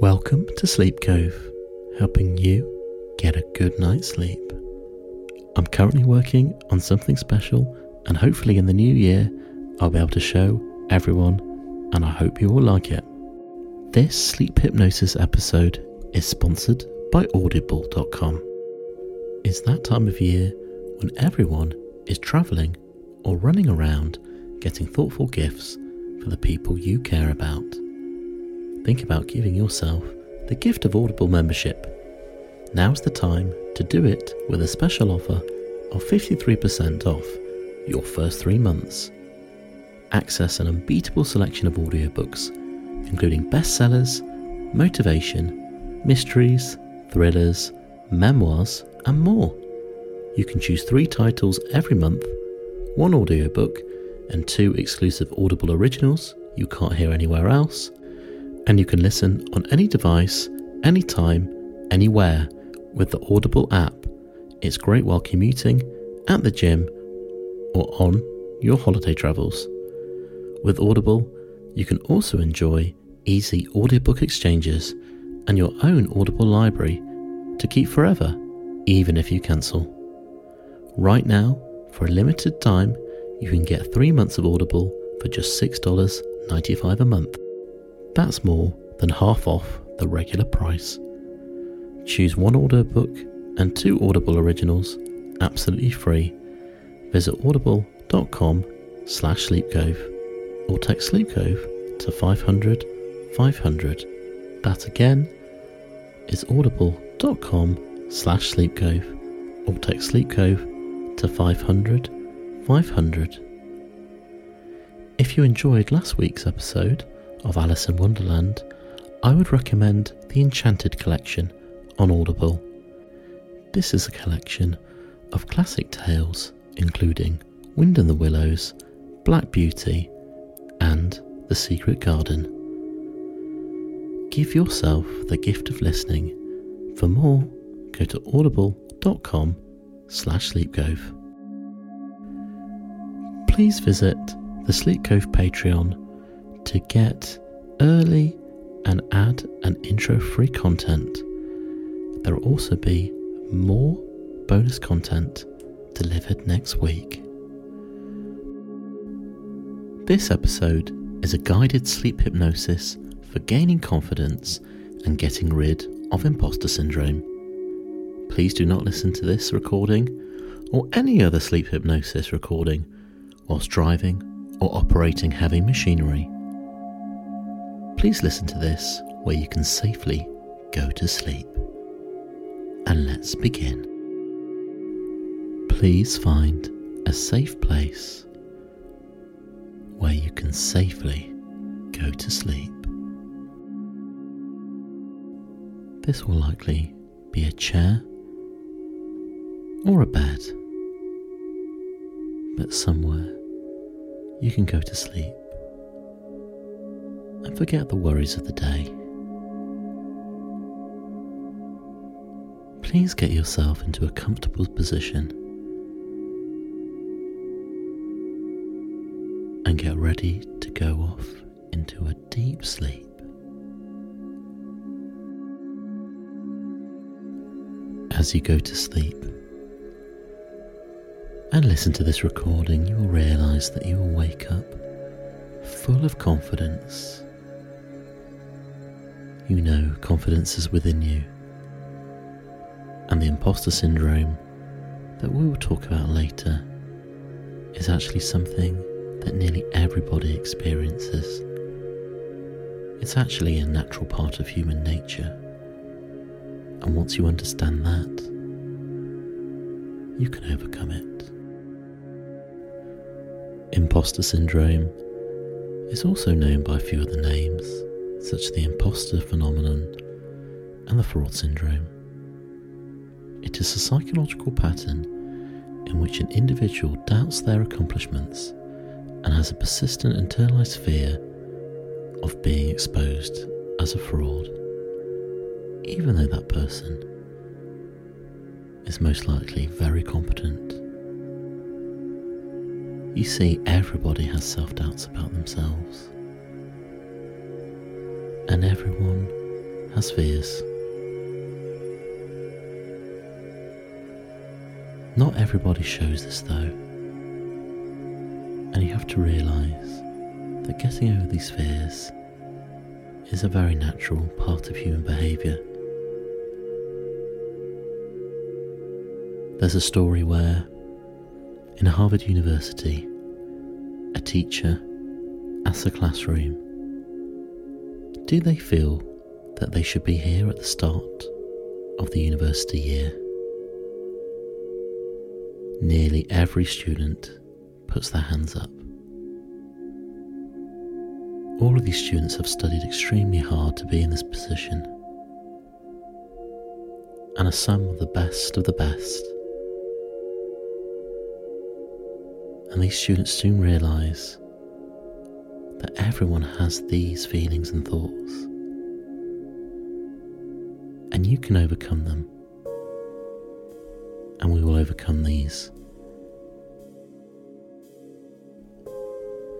Welcome to Sleep Cove, helping you get a good night's sleep. I'm currently working on something special, and hopefully, in the new year, I'll be able to show everyone, and I hope you will like it. This sleep hypnosis episode is sponsored by Audible.com. It's that time of year when everyone is travelling or running around getting thoughtful gifts for the people you care about. Think about giving yourself the gift of Audible membership. Now's the time to do it with a special offer of 53% off your first three months. Access an unbeatable selection of audiobooks, including bestsellers, motivation, mysteries, thrillers, memoirs, and more. You can choose three titles every month, one audiobook, and two exclusive Audible originals you can't hear anywhere else. And you can listen on any device, anytime, anywhere with the Audible app. It's great while commuting, at the gym, or on your holiday travels. With Audible, you can also enjoy easy audiobook exchanges and your own Audible library to keep forever, even if you cancel. Right now, for a limited time, you can get three months of Audible for just $6.95 a month. That's more than half off the regular price. Choose one audiobook and two Audible originals absolutely free. Visit audible.com slash sleepcove or text sleepcove to 500 500. That again is audible.com slash sleepcove or text sleepcove to 500 500. If you enjoyed last week's episode of Alice in Wonderland, I would recommend the Enchanted Collection on Audible. This is a collection of classic tales, including Wind in the Willows, Black Beauty, and The Secret Garden. Give yourself the gift of listening. For more, go to audible.com slash sleepcove. Please visit the Sleep Cove Patreon to get early and ad an intro free content. There will also be more bonus content delivered next week. This episode is a guided sleep hypnosis for gaining confidence and getting rid of imposter syndrome. Please do not listen to this recording or any other sleep hypnosis recording whilst driving or operating heavy machinery. Please listen to this where you can safely go to sleep. And let's begin. Please find a safe place where you can safely go to sleep. This will likely be a chair or a bed, but somewhere you can go to sleep and forget the worries of the day. Please get yourself into a comfortable position and get ready to go off into a deep sleep. As you go to sleep and listen to this recording, you will realize that you will wake up full of confidence. You know confidence is within you, and the imposter syndrome that we will talk about later is actually something that nearly everybody experiences. It's actually a natural part of human nature. And once you understand that, you can overcome it. Imposter syndrome is also known by a few other names, such as the imposter phenomenon and the fraud syndrome. It is a psychological pattern in which an individual doubts their accomplishments and has a persistent internalized fear of being exposed as a fraud, even though that person is most likely very competent. You see, everybody has self doubts about themselves, and everyone has fears. Not everybody shows this though, and you have to realise that getting over these fears is a very natural part of human behaviour. There's a story where, in Harvard University, a teacher asks a classroom, Do they feel that they should be here at the start of the university year? Nearly every student puts their hands up. All of these students have studied extremely hard to be in this position and are some of the best of the best. And these students soon realise that everyone has these feelings and thoughts, and you can overcome them, and we will overcome these.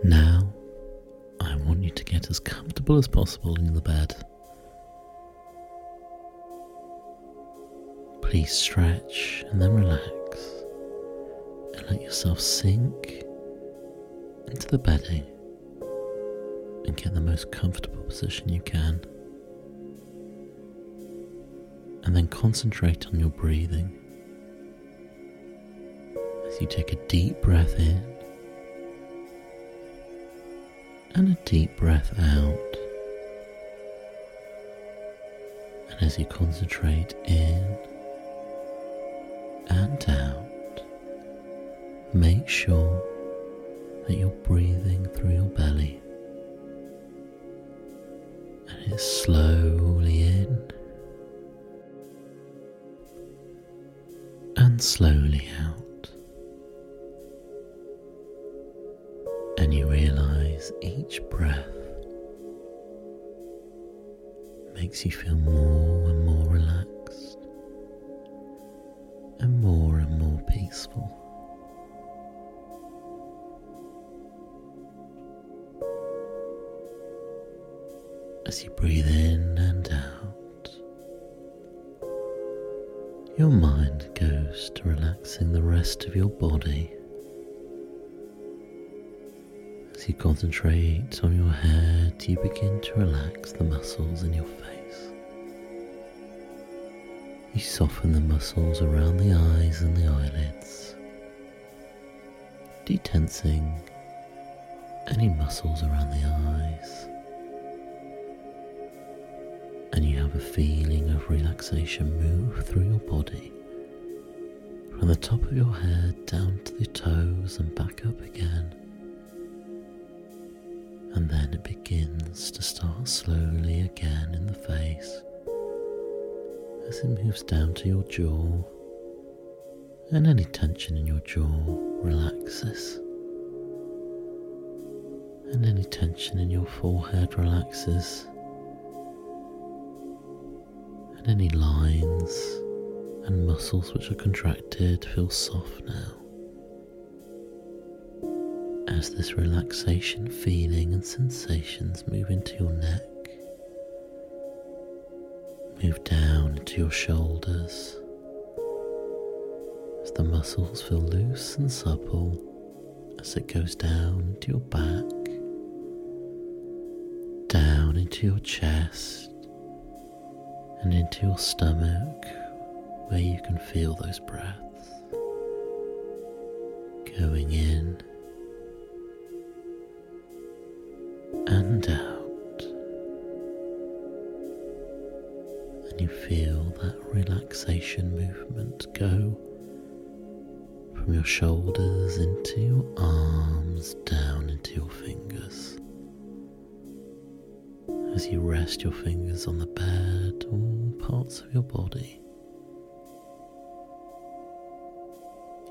Now, I want you to get as comfortable as possible in the bed. Please stretch and then relax and let yourself sink into the bedding and get the most comfortable position you can. And then concentrate on your breathing as you take a deep breath in and a deep breath out. And as you concentrate in and out, make sure that you're breathing through your belly. Slowly in and slowly out. and you realize each breath makes you feel more and more relaxed concentrate on your head, you begin to relax the muscles in your face. You soften the muscles around the eyes and the eyelids, detensing any muscles around the eyes. And you have a feeling of relaxation move through your body from the top of your head down to the toes and back up again and then it begins to start slowly again in the face. As it moves down to your jaw, and any tension in your jaw relaxes, and any tension in your forehead relaxes, and any lines and muscles which are contracted feel soft now as this relaxation feeling and sensations move into your neck, move down into your shoulders as the muscles feel loose and supple as it goes down into your back, down into your chest, and into your stomach where you can feel those breaths. Going in feel that relaxation movement go from your shoulders into your arms, down into your fingers. As you rest your fingers on the bed, all parts of your body,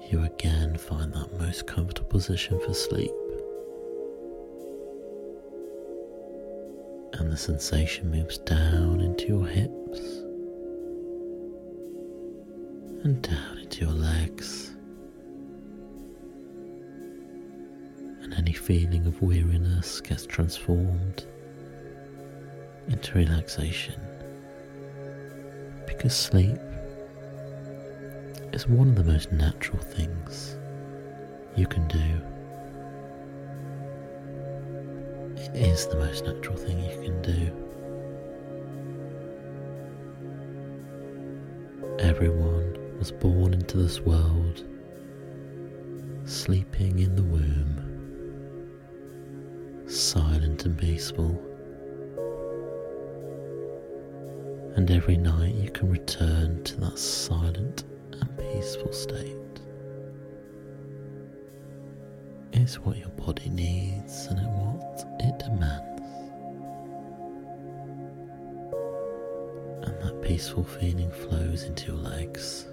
you again find that most comfortable position for sleep. and the sensation moves down into your hips and down into your legs. And any feeling of weariness gets transformed into relaxation Because sleep is one of the most natural things you can do. It is the most natural thing you can do. Everyone was born into this world sleeping in the womb, silent and peaceful. And every night you can return to that silent and peaceful state. It's what your body needs and it what it demands. And that peaceful feeling flows into your legs,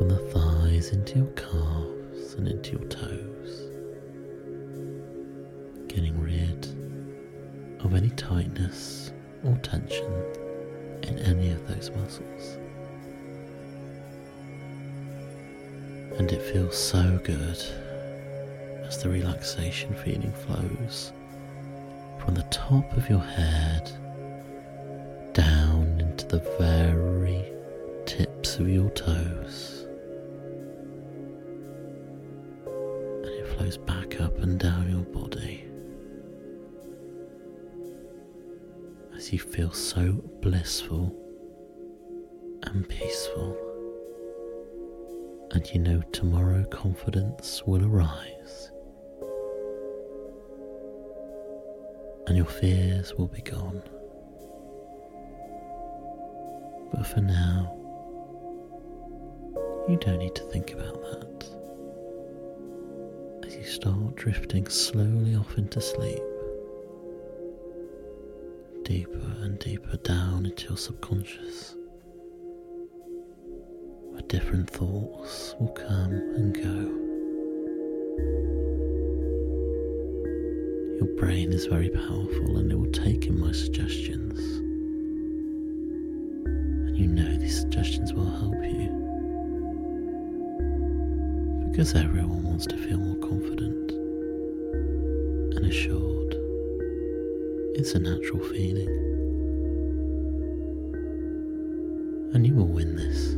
from the thighs into your calves and into your toes, getting rid of any tightness or tension in any of those muscles. And it feels so good as the relaxation feeling flows from the top of your head down into the very tips of your toes. Back up and down your body. as you feel so blissful and peaceful. And you know tomorrow confidence will arise. And your fears will be gone. But for now, you don't need to think about that. Start drifting slowly off into sleep deeper and deeper down into your subconscious, where different thoughts will come and go. Your brain is very powerful and it will take in my suggestions. And you know these suggestions will help you. Because everyone wants to feel more confident and assured. It's a natural feeling. And you will win this.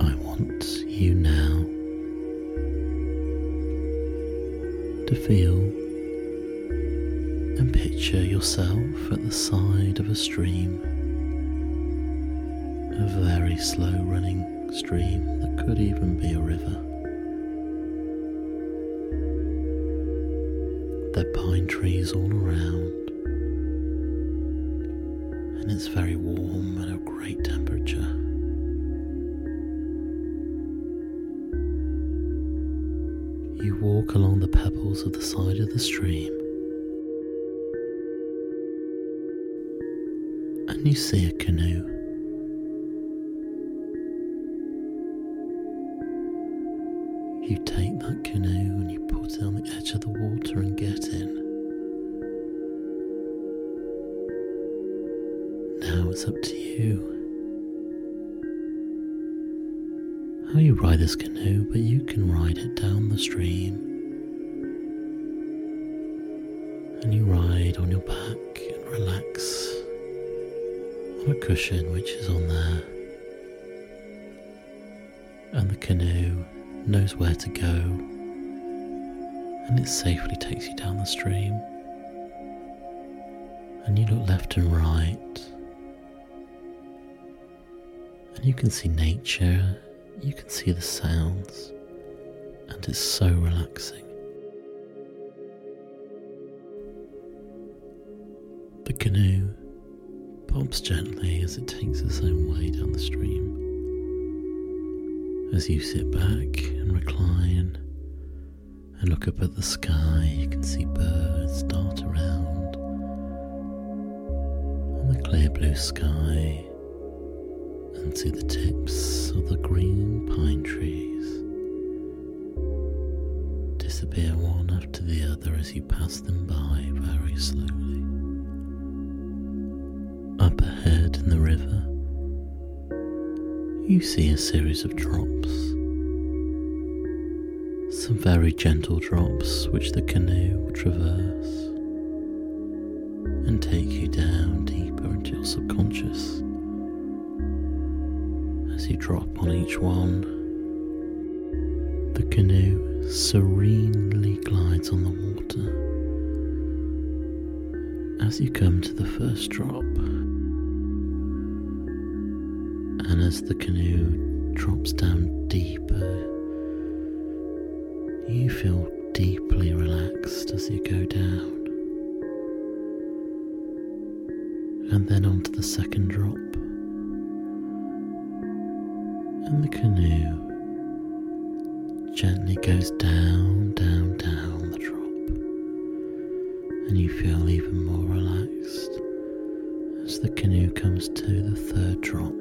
I want you now to feel and picture yourself at the side of a stream, slow running stream that could even be a river. There are pine trees all around, and it's very warm and a great temperature. You walk along the pebbles of the side of the stream, and you see a canoe. And you ride on your back and relax on a cushion which is on there. And the canoe knows where to go, and it safely takes you down the stream. And you look left and right, and you can see nature, you can see the sounds, and it's so relaxing. The canoe bobs gently as it takes its own way down the stream. As you sit back and recline and look up at the sky, you can see birds dart around on the clear blue sky and see the tips of the green pine trees disappear one after the other as you pass them by very slowly. Ahead in the river, you see a series of drops. Some very gentle drops which the canoe will traverse. and take you down deeper into your subconscious. As you drop on each one, the canoe serenely glides on the water. As you come to the first drop, as the canoe drops down deeper, you feel deeply relaxed as you go down. And then onto the second drop. And the canoe gently goes down, down, down the drop. And you feel even more relaxed as the canoe comes to the third drop.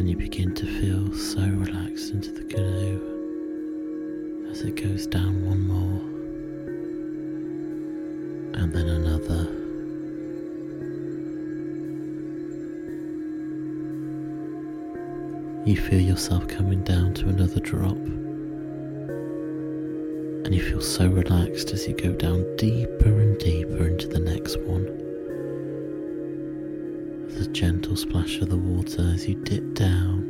And you begin to feel so relaxed into the canoe as it goes down one more and then another. You feel yourself coming down to another drop, and you feel so relaxed as you go down deeper and deeper into the next one gentle splash of the water as you dip down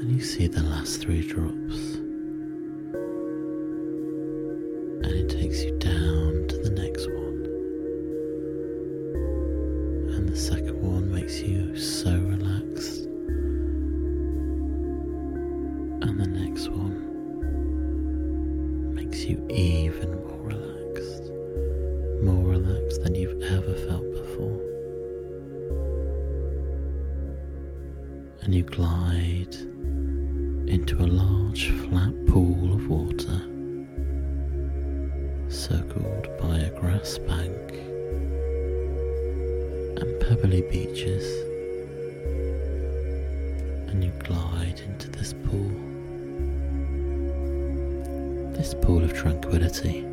and you see the last three drops. Glide into this pool. This pool of tranquility.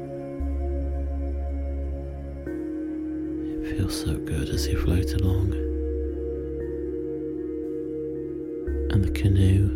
It feels so good as you float along. And the canoe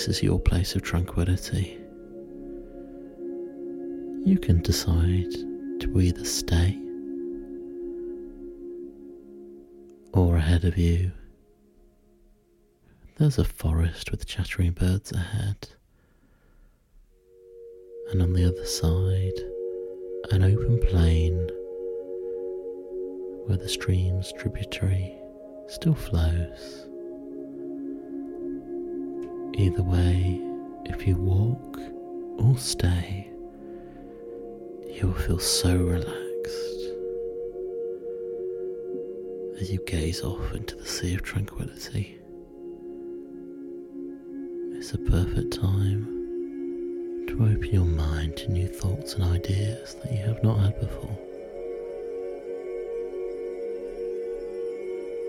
this is your place of tranquility. You can decide to either stay or ahead of you. There's a forest with chattering birds ahead and on the other side, an open plain where the stream's tributary still flows. Either way, if you walk or stay, you'll feel so relaxed as you gaze off into the sea of tranquility. It's a perfect time to open your mind to new thoughts and ideas that you have not had before.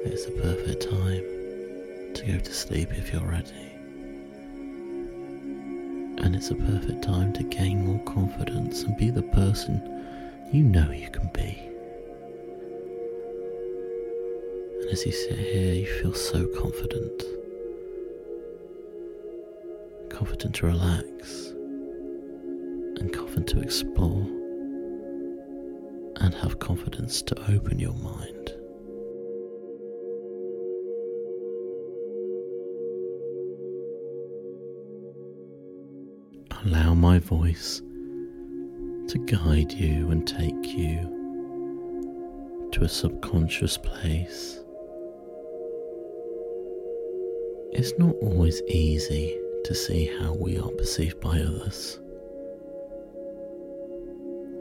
It's a perfect time to go to sleep if you're ready. It's a perfect time to gain more confidence and be the person you know you can be. And as you sit here, you feel so confident. Confident to relax and confident to explore and have confidence to open your mind. Voice to guide you and take you to a subconscious place. It's not always easy to see how we are perceived by others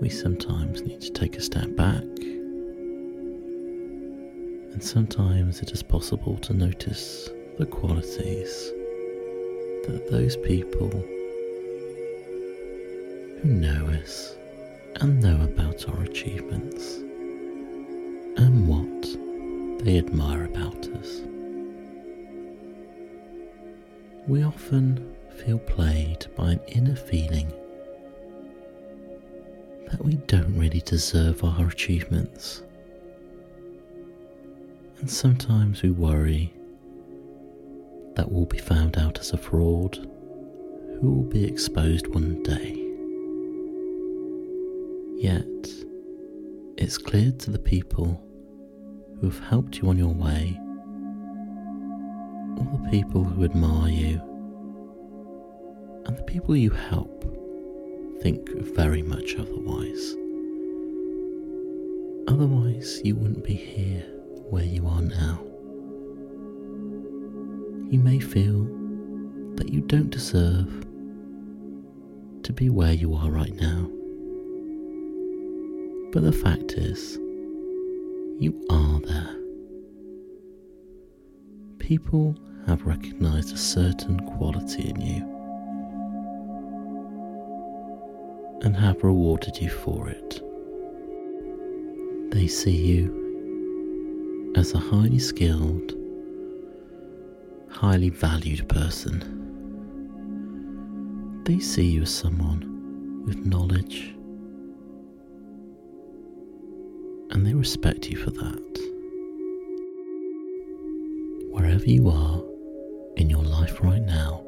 we sometimes need to take a step back. And sometimes it is possible to notice the qualities that those people who know us and know about our achievements and what they admire about us. We often feel played by an inner feeling that we don't really deserve our achievements. And sometimes we worry that we'll be found out as a fraud who will be exposed one day. Yet, it's clear to the people who have helped you on your way, all the people who admire you, and the people you help think very much otherwise. Otherwise, you wouldn't be here where you are now. You may feel that you don't deserve to be where you are right now. But the fact is, you are there. People have recognized a certain quality in you and have rewarded you for it. They see you as a highly skilled, highly valued person. They see you as someone with knowledge and they respect you for that. Wherever you are in your life right now,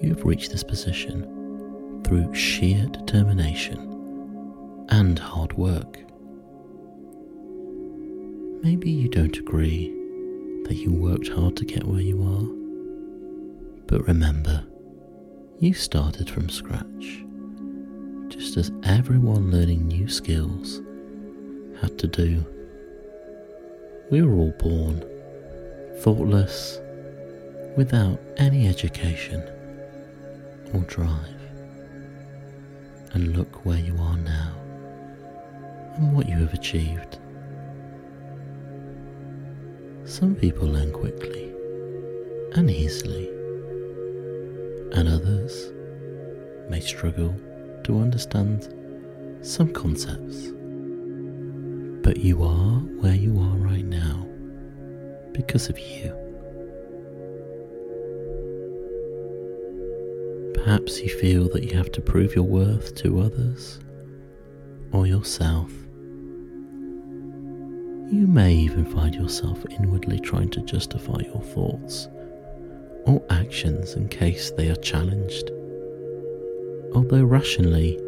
you have reached this position through sheer determination and hard work. Maybe you don't agree that you worked hard to get where you are, but remember, you started from scratch, just as everyone learning new skills had to do. We were all born thoughtless, without any education or drive and look where you are now and what you have achieved. Some people learn quickly and easily, and others may struggle to understand some concepts. But you are where you are right now because of you. Perhaps you feel that you have to prove your worth to others or yourself. You may even find yourself inwardly trying to justify your thoughts or actions in case they are challenged. Although rationally,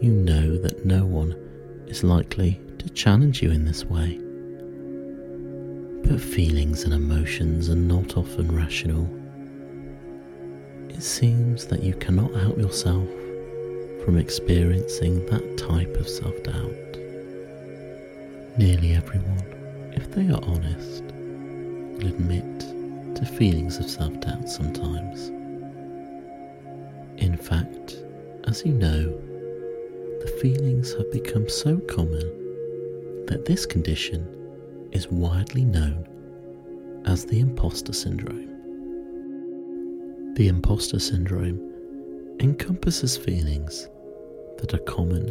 you know that no one is likely to challenge you in this way. But feelings and emotions are not often rational it seems that you cannot help yourself from experiencing that type of self doubt. Nearly everyone, if they are honest, will admit to feelings of self doubt sometimes. In fact, as you know, the feelings have become so common that this condition is widely known as the imposter syndrome. The imposter syndrome encompasses feelings that are common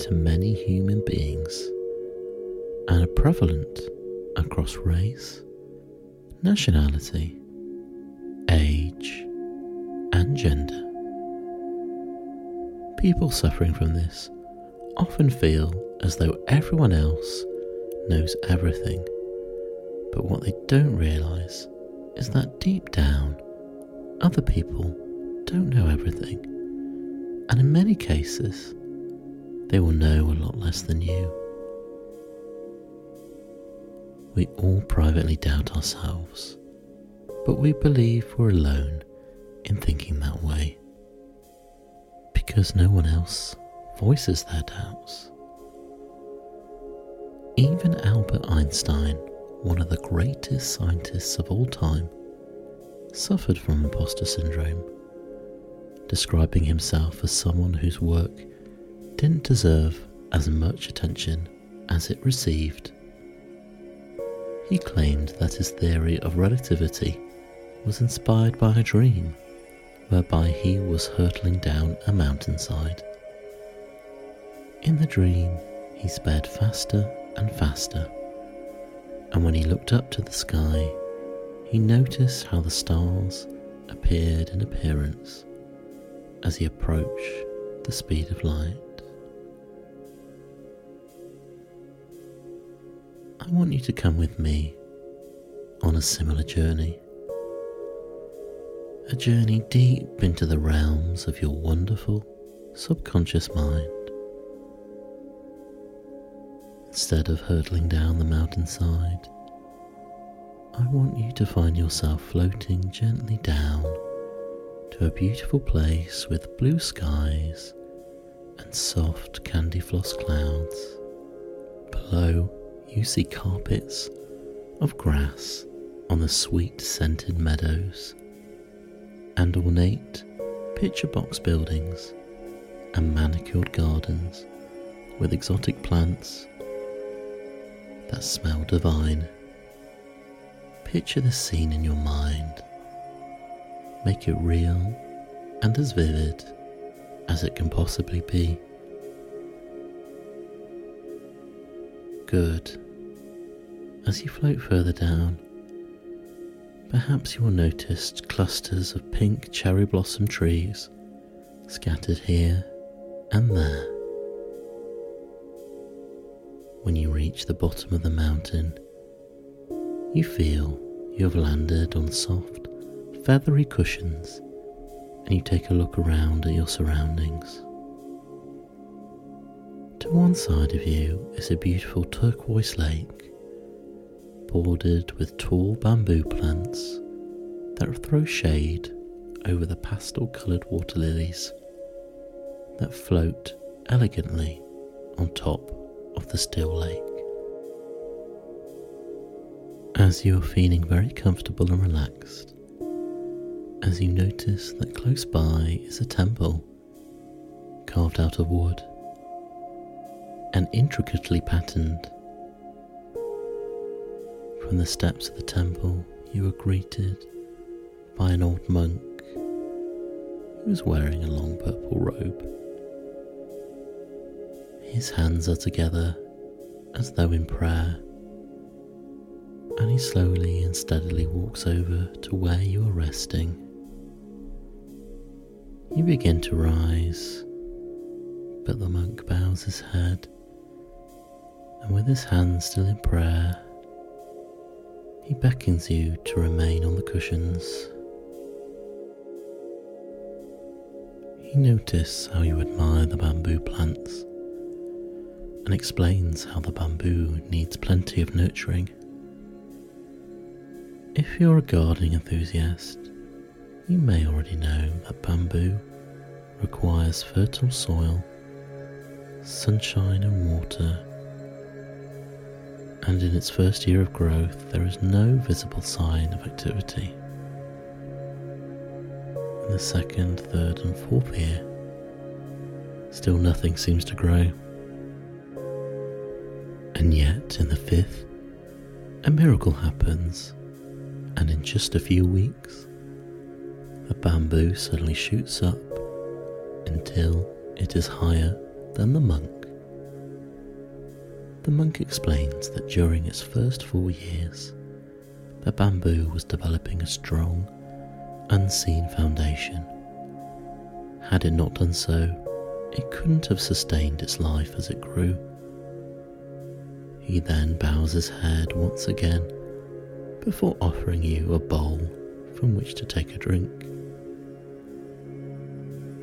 to many human beings and are prevalent across race, nationality, age, and gender. People suffering from this often feel as though everyone else knows everything, but what they don't realise is that deep down, other people don't know everything, and in many cases, they will know a lot less than you. We all privately doubt ourselves, but we believe we're alone in thinking that way because no one else voices their doubts. Even Albert Einstein, one of the greatest scientists of all time, suffered from imposter syndrome, describing himself as someone whose work didn't deserve as much attention as it received. He claimed that his theory of relativity was inspired by a dream whereby he was hurtling down a mountainside In the dream, he sped faster and faster, and when he looked up to the sky, he noticed how the stars appeared in appearance as he approached the speed of light. I want you to come with me on a similar journey. A journey deep into the realms of your wonderful subconscious mind. Instead of hurtling down the mountainside, I want you to find yourself floating gently down to a beautiful place with blue skies and soft candy floss clouds. Below, you see carpets of grass on the sweet scented meadows and ornate picture box buildings and manicured gardens with exotic plants that smell divine. Picture the scene in your mind. Make it real and as vivid as it can possibly be. Good. As you float further down, perhaps you will notice clusters of pink cherry blossom trees scattered here and there. When you reach the bottom of the mountain, you feel you have landed on soft, feathery cushions and you take a look around at your surroundings. To one side of you is a beautiful turquoise lake, bordered with tall bamboo plants that throw shade over the pastel coloured water lilies that float elegantly on top of the still lake. As you are feeling very comfortable and relaxed, as you notice that close by is a temple carved out of wood and intricately patterned. From the steps of the temple, you are greeted by an old monk who is wearing a long purple robe. His hands are together as though in prayer, and he slowly and steadily walks over to where you are resting. You begin to rise, but the monk bows his head, and with his hands still in prayer, he beckons you to remain on the cushions. He notices how you admire the bamboo plants and explains how the bamboo needs plenty of nurturing. If you're a gardening enthusiast, you may already know that bamboo requires fertile soil, sunshine, and water, and in its first year of growth, there is no visible sign of activity. In the second, third, and fourth year, still nothing seems to grow. And yet, in the fifth, a miracle happens, and in just a few weeks, a bamboo suddenly shoots up until it is higher than the monk. The monk explains that during its first four years, the bamboo was developing a strong, unseen foundation. Had it not done so, it couldn't have sustained its life as it grew. He then bows his head once again before offering you a bowl from which to take a drink.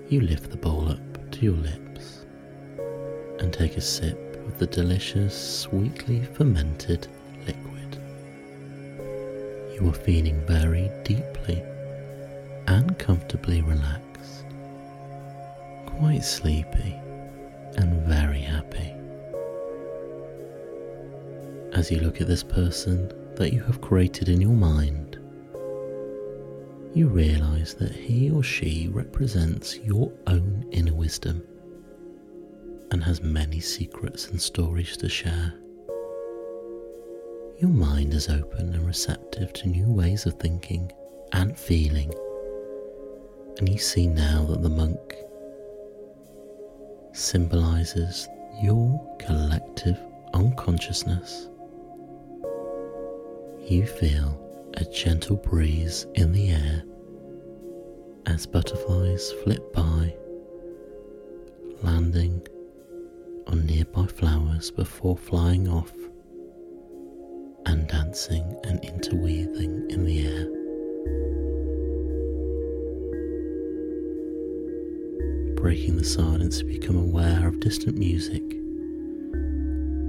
You lift the bowl up to your lips and take a sip of the delicious, sweetly fermented liquid. You are feeling very deeply and comfortably relaxed, quite sleepy as you look at this person that you have created in your mind, you realize that he or she represents your own inner wisdom and has many secrets and stories to share. Your mind is open and receptive to new ways of thinking and feeling, and you see now that the monk symbolizes your collective unconsciousness. You feel a gentle breeze in the air as butterflies flit by, landing on nearby flowers before flying off and dancing and interweaving in the air. Breaking the silence, you become aware of distant music,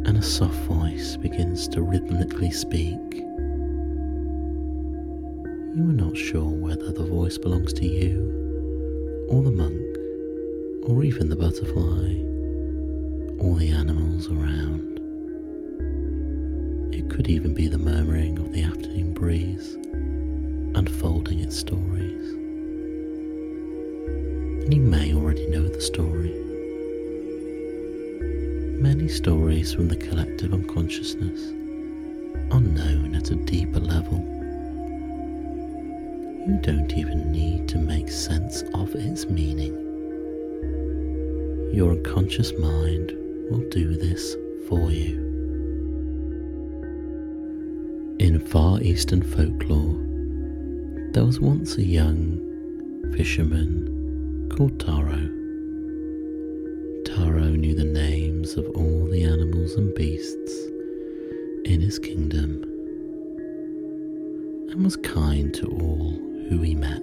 and a soft voice begins to rhythmically speak. You are not sure whether the voice belongs to you, or the monk, or even the butterfly, or the animals around. It could even be the murmuring of the afternoon breeze, unfolding its stories. And you may already know the story. Many stories from the collective unconsciousness are known at a deeper level. You don't even need to make sense of its meaning. Your unconscious mind will do this for you. In Far Eastern folklore, there was once a young fisherman called Taro. Taro knew the names of all the animals and beasts in his kingdom and was kind to all who he met.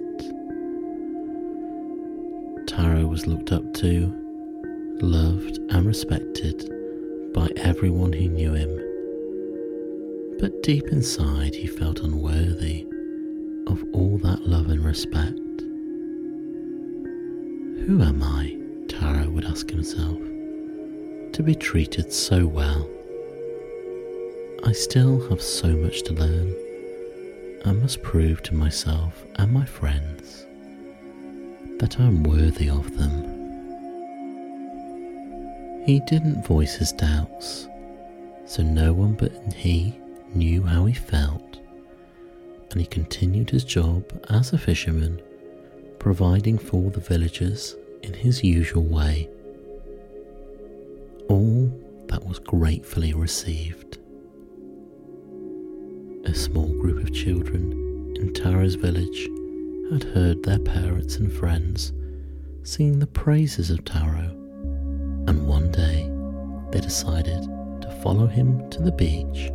Taro was looked up to, loved, and respected by everyone who knew him but deep inside he felt unworthy of all that love and respect. Who am I, Taro would ask himself, to be treated so well? I still have so much to learn. I must prove to myself and my friends that I am worthy of them. He didn't voice his doubts, so no one but he knew how he felt, and he continued his job as a fisherman, providing for the villagers in his usual way. All that was gratefully received. A small group of children in Taro's village had heard their parents and friends sing the praises of Taro, and one day they decided to follow him to the beach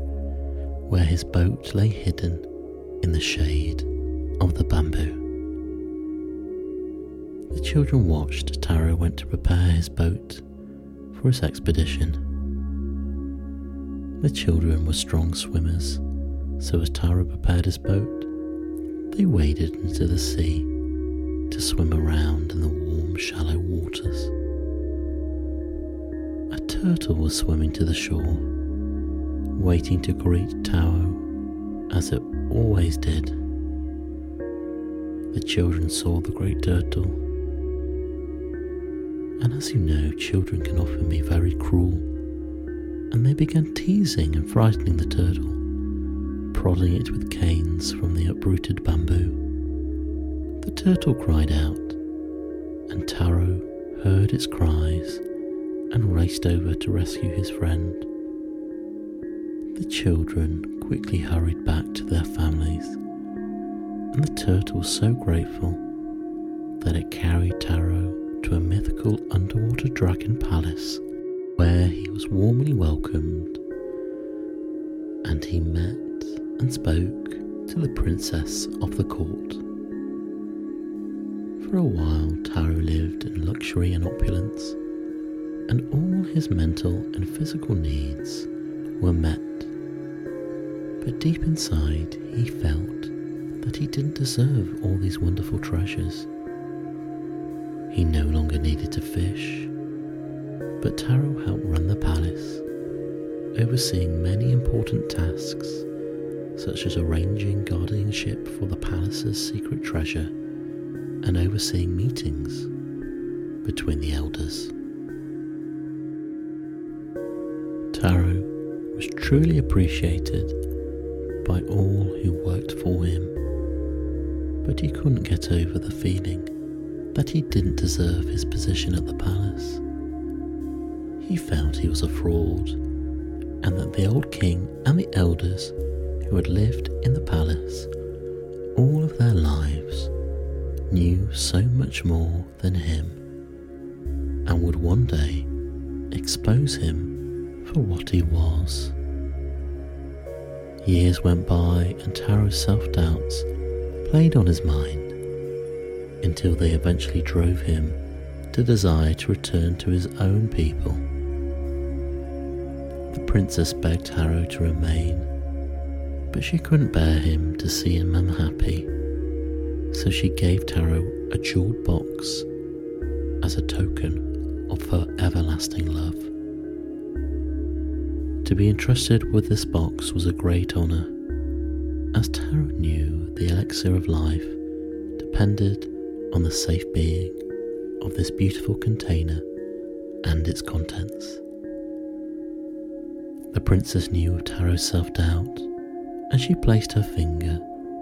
where his boat lay hidden in the shade of the bamboo. The children watched Taro went to prepare his boat for his expedition. The children were strong swimmers, so as Taro prepared his boat, they waded into the sea to swim around in the warm, shallow waters. A turtle was swimming to the shore waiting to greet Taro as it always did. The children saw the great turtle, and as you know, children can often be very cruel, and they began teasing and frightening the turtle, prodding it with canes from the uprooted bamboo. The turtle cried out, and Taro heard its cries and raced over to rescue his friend. The children quickly hurried back to their families, and the turtle was so grateful that it carried Taro to a mythical underwater dragon palace where he was warmly welcomed and he met and spoke to the princess of the court. For a while, Taro lived in luxury and opulence, and all his mental and physical needs were met but deep inside, he felt that he didn't deserve all these wonderful treasures. He no longer needed to fish, but Taro helped run the palace, overseeing many important tasks, such as arranging guardianship for the palace's secret treasure and overseeing meetings between the elders. Taro was truly appreciated by all who worked for him, but he couldn't get over the feeling that he didn't deserve his position at the palace. he felt he was a fraud, and that the old king and the elders who had lived in the palace all of their lives knew so much more than him and would one day expose him for what he was. Years went by and Taro's self doubts played on his mind until they eventually drove him to desire to return to his own people. The princess begged Taro to remain, but she couldn't bear him to see him unhappy, so she gave Taro a jeweled box as a token of her everlasting love. To be entrusted with this box was a great honour, as Taro knew the elixir of life depended on the safe being of this beautiful container and its contents. The princess knew of Taro's self doubt, and she placed her finger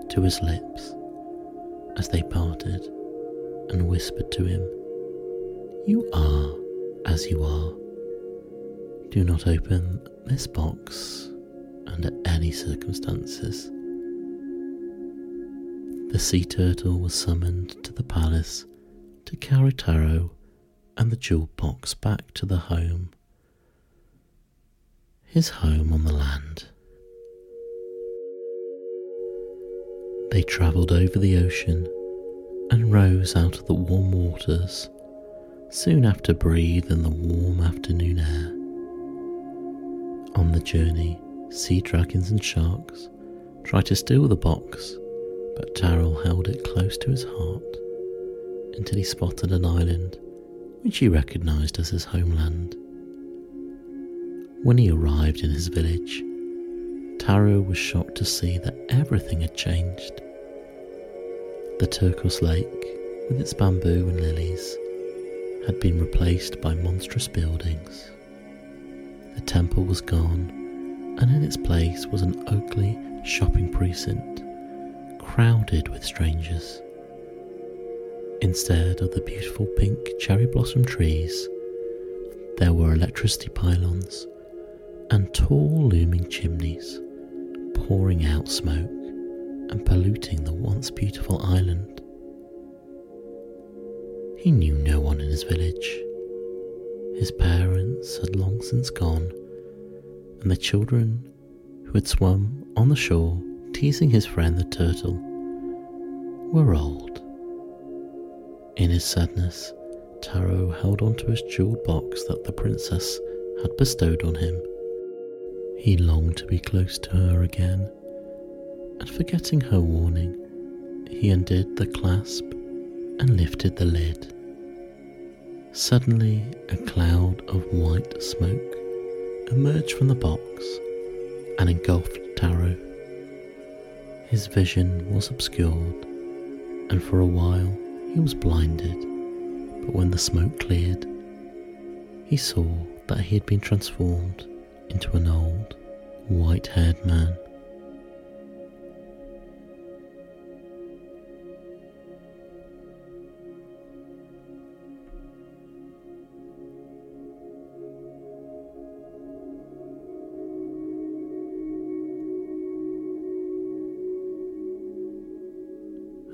to his lips as they parted and whispered to him, You are as you are. Do not open this box under any circumstances. The sea turtle was summoned to the palace to carry Taro and the jewel box back to the home. His home on the land. They travelled over the ocean and rose out of the warm waters, soon after breathe in the warm afternoon air. On the journey, sea dragons and sharks tried to steal the box, but Taro held it close to his heart until he spotted an island which he recognized as his homeland. When he arrived in his village, Taro was shocked to see that everything had changed. The turquoise lake, with its bamboo and lilies, had been replaced by monstrous buildings. The temple was gone, and in its place was an ugly shopping precinct, crowded with strangers. Instead of the beautiful pink cherry blossom trees, there were electricity pylons and tall looming chimneys pouring out smoke and polluting the once beautiful island. He knew no one in his village. His parents had long since gone, and the children who had swum on the shore teasing his friend the turtle were old. In his sadness, Taro held onto his jeweled box that the princess had bestowed on him. He longed to be close to her again, and forgetting her warning, he undid the clasp and lifted the lid. Suddenly, a cloud of white smoke emerged from the box and engulfed Taro. His vision was obscured, and for a while he was blinded. But when the smoke cleared, he saw that he had been transformed into an old, white haired man.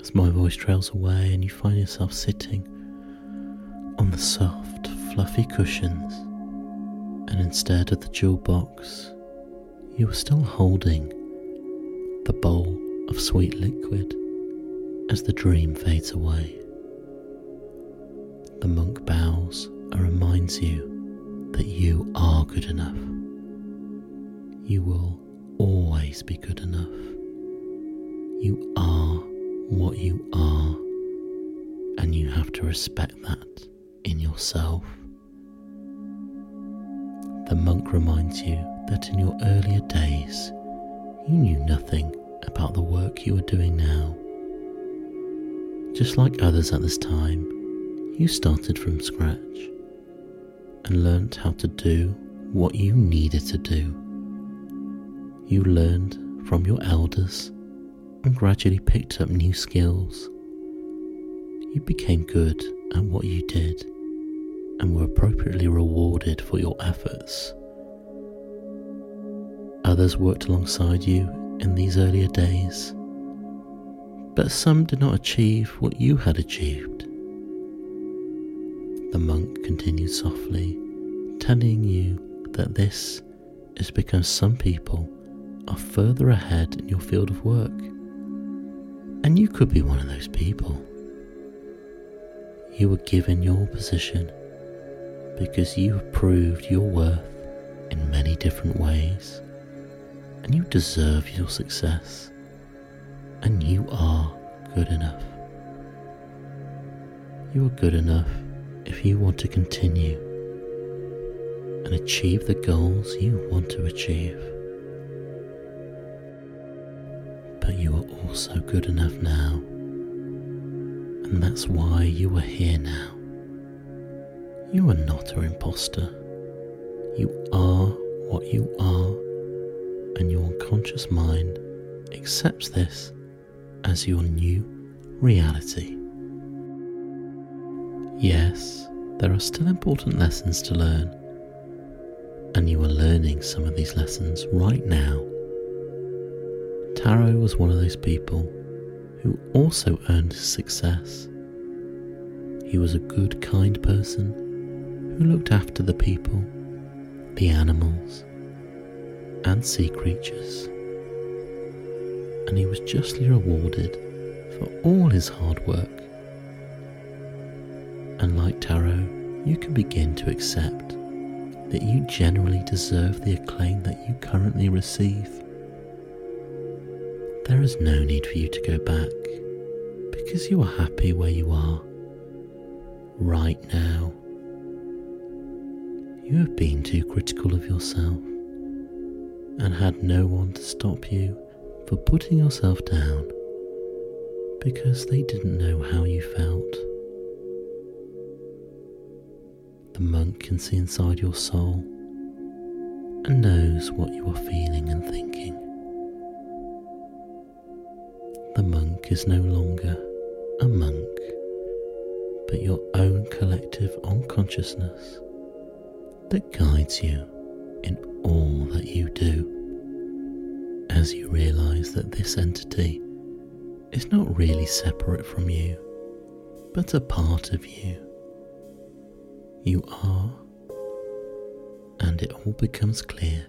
as my voice trails away and you find yourself sitting on the soft, fluffy cushions, and instead of the jewel box, you are still holding the bowl of sweet liquid as the dream fades away. The monk bows and reminds you that you are good enough. You will always be good enough. You are what you are, and you have to respect that in yourself. The monk reminds you that in your earlier days you knew nothing about the work you are doing now. Just like others at this time, you started from scratch and learnt how to do what you needed to do. You learned from your elders and gradually picked up new skills. You became good at what you did and were appropriately rewarded for your efforts. Others worked alongside you in these earlier days, but some did not achieve what you had achieved. The monk continued softly, telling you that this is because some people are further ahead in your field of work, and you could be one of those people. You were given your position because you have proved your worth in many different ways, and you deserve your success, and you are good enough. You are good enough if you want to continue and achieve the goals you want to achieve. But you are also good enough now, and that's why you are here now. You are not an imposter. You are what you are, and your unconscious mind accepts this as your new reality. Yes, there are still important lessons to learn, and you are learning some of these lessons right now. Taro was one of those people who also earned success. He was a good, kind person who looked after the people, the animals, and sea creatures. And he was justly rewarded for all his hard work. And like Taro, you can begin to accept that you generally deserve the acclaim that you currently receive. There is no need for you to go back because you are happy where you are right now. You have been too critical of yourself and had no one to stop you for putting yourself down because they didn't know how you felt. The monk can see inside your soul and knows what you are feeling and thinking. The monk is no longer a monk, but your own collective unconsciousness that guides you in all that you do. As you realize that this entity is not really separate from you, but a part of you. You are, and it all becomes clear,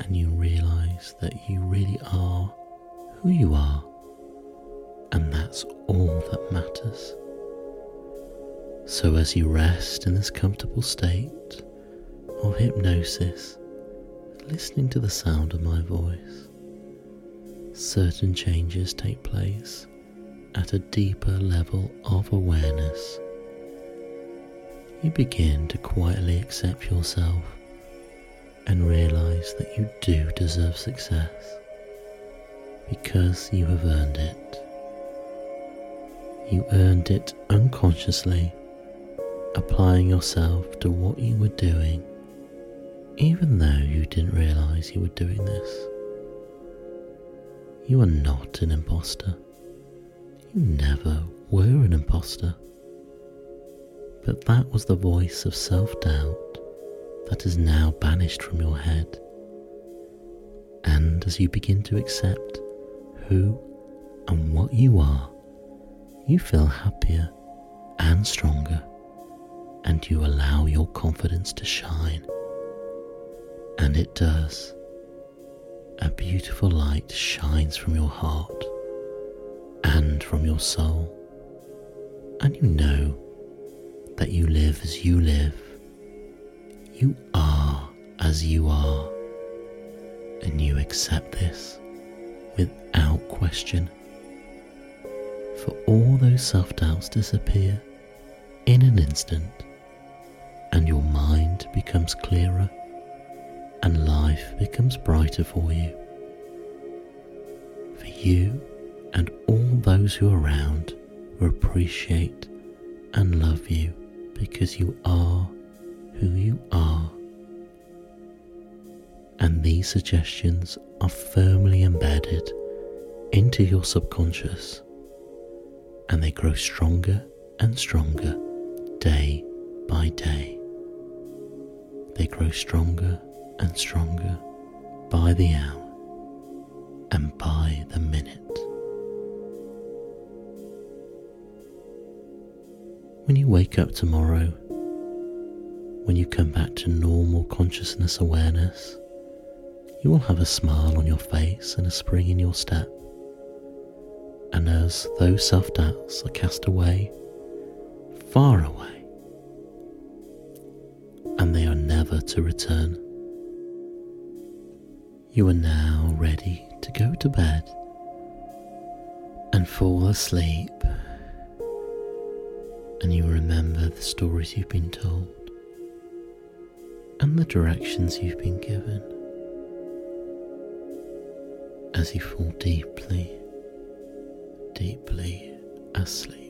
and you realize that you really are who you are, and that's all that matters. So, as you rest in this comfortable state of hypnosis, listening to the sound of my voice, certain changes take place at a deeper level of awareness. You begin to quietly accept yourself and realize that you do deserve success because you have earned it. You earned it unconsciously applying yourself to what you were doing, even though you didn't realize you were doing this. You are not an imposter. You never were an imposter. But that was the voice of self doubt that is now banished from your head. And as you begin to accept who and what you are, you feel happier and stronger and you allow your confidence to shine. And it does. A beautiful light shines from your heart and from your soul, and you know that you live as you live. You are as you are, and you accept this without question. For all those self doubts disappear in an instant and your mind becomes clearer and life becomes brighter for you. For you and all those who are around will appreciate and love you because you are who you are. And these suggestions are firmly embedded into your subconscious and they grow stronger and stronger day by day. They grow stronger and stronger by the hour and by the minute. When you wake up tomorrow, when you come back to normal consciousness awareness, you will have a smile on your face and a spring in your step. And as those self doubts are cast away, far away, and they are never to return, you are now ready to go to bed and fall asleep. And you remember the stories you've been told and the directions you've been given as you fall deeply, deeply asleep.